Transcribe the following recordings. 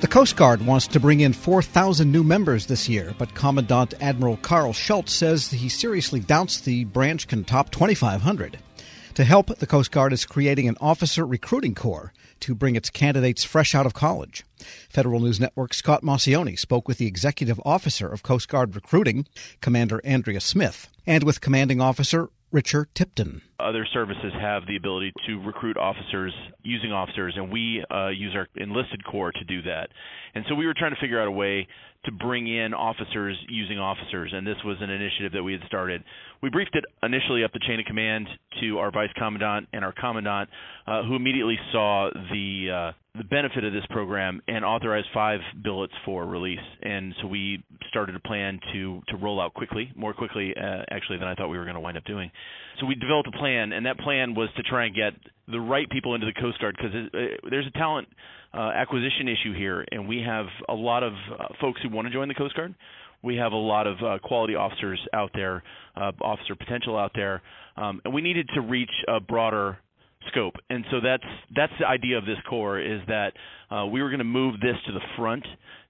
The Coast Guard wants to bring in 4,000 new members this year, but Commandant Admiral Karl Schultz says he seriously doubts the branch can top 2,500. To help, the Coast Guard is creating an officer recruiting corps to bring its candidates fresh out of college. Federal News Network Scott Maucione spoke with the executive officer of Coast Guard recruiting, Commander Andrea Smith, and with commanding officer Richard Tipton. Other services have the ability to recruit officers using officers, and we uh, use our enlisted corps to do that. And so we were trying to figure out a way to bring in officers using officers, and this was an initiative that we had started. We briefed it initially up the chain of command to our vice commandant and our commandant, uh, who immediately saw the uh, the benefit of this program and authorized five billets for release. And so we started a plan to to roll out quickly, more quickly uh, actually than I thought we were going to wind up doing. So we developed a plan, and that plan was to try and get the right people into the Coast Guard because there's a talent uh, acquisition issue here, and we have a lot of uh, folks who want to join the Coast Guard. We have a lot of uh, quality officers out there, uh, officer potential out there, um, and we needed to reach a broader scope. And so that's that's the idea of this corps is that uh, we were going to move this to the front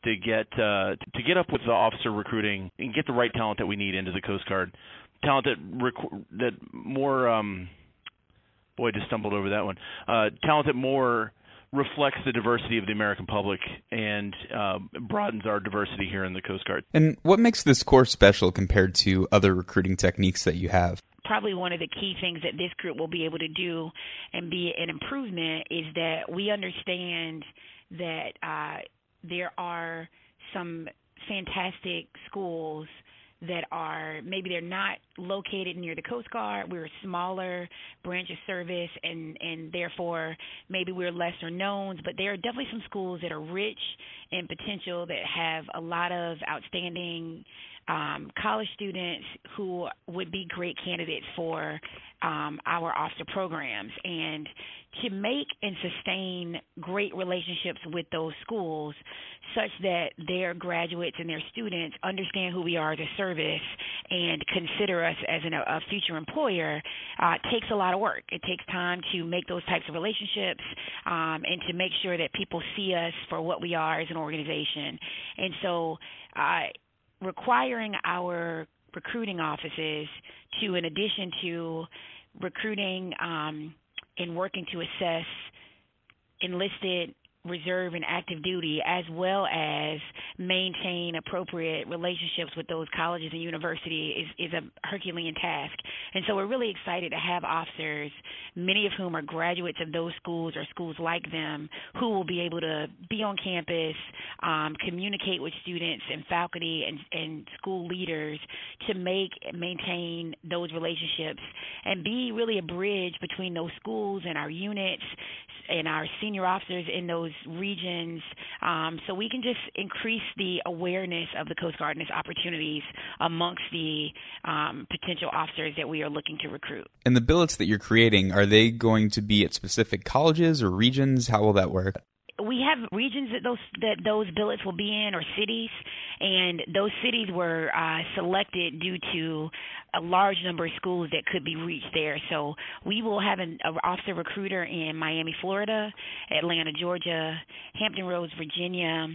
to get uh, to get up with the officer recruiting and get the right talent that we need into the Coast Guard, talent that that more um, boy I just stumbled over that one, uh, talent that more reflects the diversity of the American public and uh, broadens our diversity here in the Coast Guard. And what makes this corps special compared to other recruiting techniques that you have? Probably one of the key things that this group will be able to do and be an improvement is that we understand that uh, there are some fantastic schools that are maybe they're not located near the Coast Guard. We're a smaller branch of service, and and therefore maybe we're lesser known. But there are definitely some schools that are rich in potential that have a lot of outstanding um, college students who would be great candidates for um, our officer programs. And to make and sustain great relationships with those schools such that their graduates and their students understand who we are as a service and consider us as an, a future employer uh, takes a lot of work. It takes time to make those types of relationships um, and to make sure that people see us for what we are as an organization. And so, uh, requiring our recruiting offices to, in addition to recruiting um, and working to assess enlisted reserve and active duty as well as maintain appropriate relationships with those colleges and universities is, is a Herculean task. And so we're really excited to have officers, many of whom are graduates of those schools or schools like them, who will be able to be on campus, um, communicate with students and faculty and, and school leaders to make maintain those relationships and be really a bridge between those schools and our units and our senior officers in those regions um, so we can just increase the awareness of the Coast Guard and its opportunities amongst the um, potential officers that we are looking to recruit. And the billets that you're creating, are they going to be at specific colleges or regions? How will that work? we have regions that those that those billets will be in or cities and those cities were uh, selected due to a large number of schools that could be reached there. So we will have an officer recruiter in Miami Florida Atlanta Georgia Hampton Roads Virginia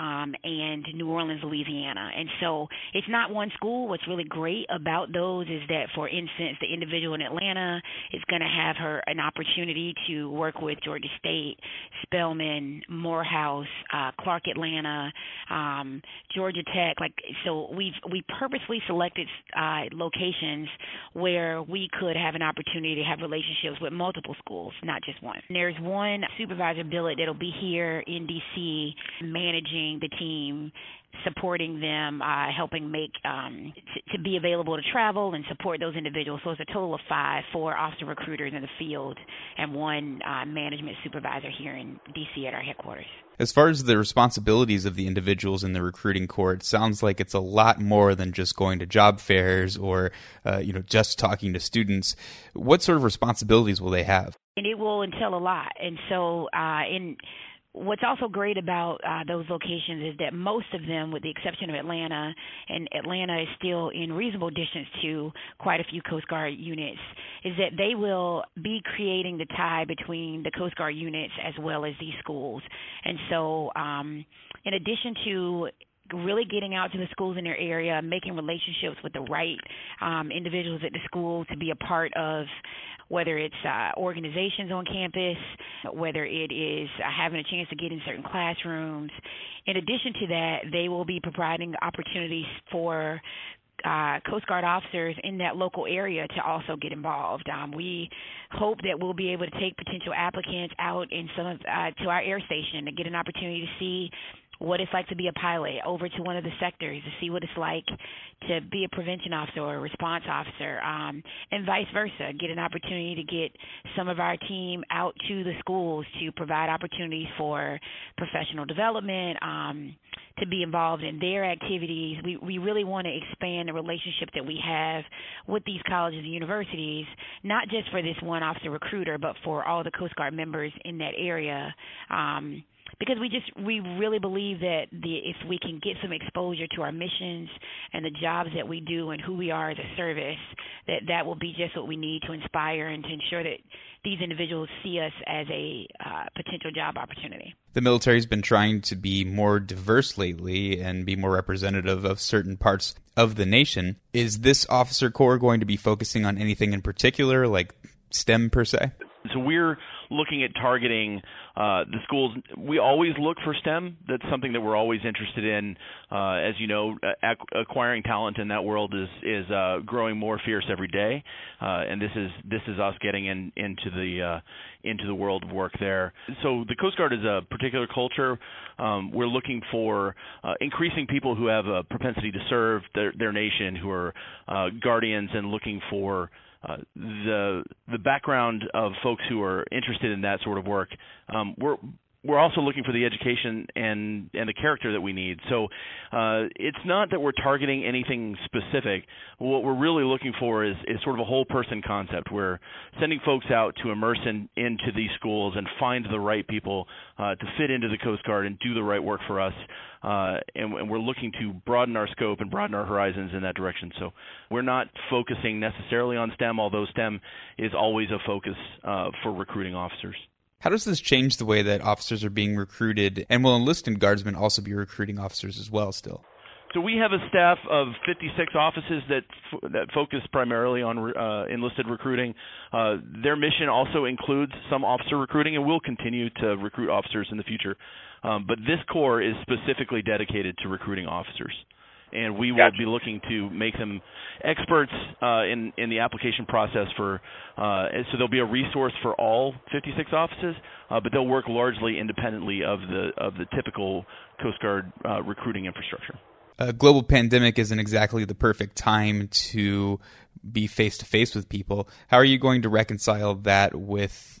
um, and New Orleans, Louisiana. And so it's not one school. What's really great about those is that, for instance, the individual in Atlanta is going to have her an opportunity to work with Georgia State, Spelman, Morehouse, uh, Clark Atlanta, um, Georgia Tech. Like so, we've we purposely selected uh, locations where we could have an opportunity to have relationships with multiple schools, not just one. There's one supervisor billet that'll be here in DC managing the team, supporting them, uh, helping make um, t- to be available to travel and support those individuals. So it's a total of five: four officer recruiters in the field and one uh, management supervisor here in DC at our headquarters. As far as the responsibilities of the individuals in the recruiting corps, it sounds like it's a lot more than just going to job fairs or uh, you know just talking to students. What sort of responsibilities will they have? And it will entail a lot. And so uh, in what's also great about uh, those locations is that most of them, with the exception of Atlanta, and Atlanta is still in reasonable distance to quite a few Coast Guard units, is that they will be creating the tie between the Coast Guard units as well as these schools. And so, um, in addition to really getting out to the schools in their area, making relationships with the right um, individuals at the school to be a part of whether it's uh, organizations on campus, whether it is uh, having a chance to get in certain classrooms. In addition to that, they will be providing opportunities for uh, Coast Guard officers in that local area to also get involved. Um, we hope that we'll be able to take potential applicants out in some of, uh, to our air station to get an opportunity to see what it's like to be a pilot over to one of the sectors to see what it's like to be a prevention officer or a response officer, um, and vice versa. Get an opportunity to get some of our team out to the schools to provide opportunities for professional development, um, to be involved in their activities. We we really want to expand the relationship that we have with these colleges and universities, not just for this one officer recruiter, but for all the Coast Guard members in that area. Um, because we just we really believe that the if we can get some exposure to our missions and the jobs that we do and who we are as a service that that will be just what we need to inspire and to ensure that these individuals see us as a uh, potential job opportunity. The military's been trying to be more diverse lately and be more representative of certain parts of the nation. Is this officer corps going to be focusing on anything in particular, like STEM per se? So we're looking at targeting uh, the schools. We always look for STEM. That's something that we're always interested in. Uh, as you know, ac- acquiring talent in that world is is uh, growing more fierce every day, uh, and this is this is us getting in into the uh, into the world of work there. So the Coast Guard is a particular culture. Um, we're looking for uh, increasing people who have a propensity to serve their, their nation, who are guardians, and looking for uh, the the background of folks who are interested in that sort of work. Um, we're we're also looking for the education and and the character that we need. So uh, it's not that we're targeting anything specific. What we're really looking for is is sort of a whole person concept. We're sending folks out to immerse in, into these schools and find the right people uh, to fit into the Coast Guard and do the right work for us. Uh, and, and we're looking to broaden our scope and broaden our horizons in that direction. So we're not focusing necessarily on STEM, although STEM is always a focus uh, for recruiting officers. How does this change the way that officers are being recruited? And will enlisted guardsmen also be recruiting officers as well still? So we have a staff of 56 offices that that focus primarily on uh, enlisted recruiting. Uh, their mission also includes some officer recruiting, and we'll continue to recruit officers in the future. Um, but this corps is specifically dedicated to recruiting officers and we will gotcha. be looking to make them experts uh, in in the application process for. Uh, so there'll be a resource for all 56 offices, uh, but they'll work largely independently of the of the typical Coast Guard uh, recruiting infrastructure. A global pandemic isn't exactly the perfect time to be face to face with people. How are you going to reconcile that with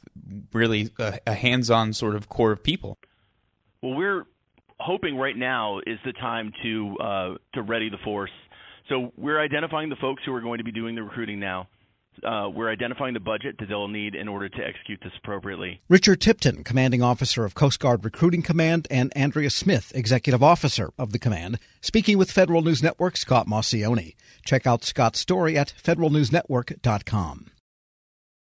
really a, a hands-on sort of core of people? Well, we're hoping right now is the time to uh, to ready the force. So we're identifying the folks who are going to be doing the recruiting now. Uh, we're identifying the budget that they'll need in order to execute this appropriately. Richard Tipton, commanding officer of Coast Guard Recruiting Command, and Andrea Smith, executive officer of the command, speaking with Federal News Network Scott Maucione. Check out Scott's story at federalnewsnetwork.com.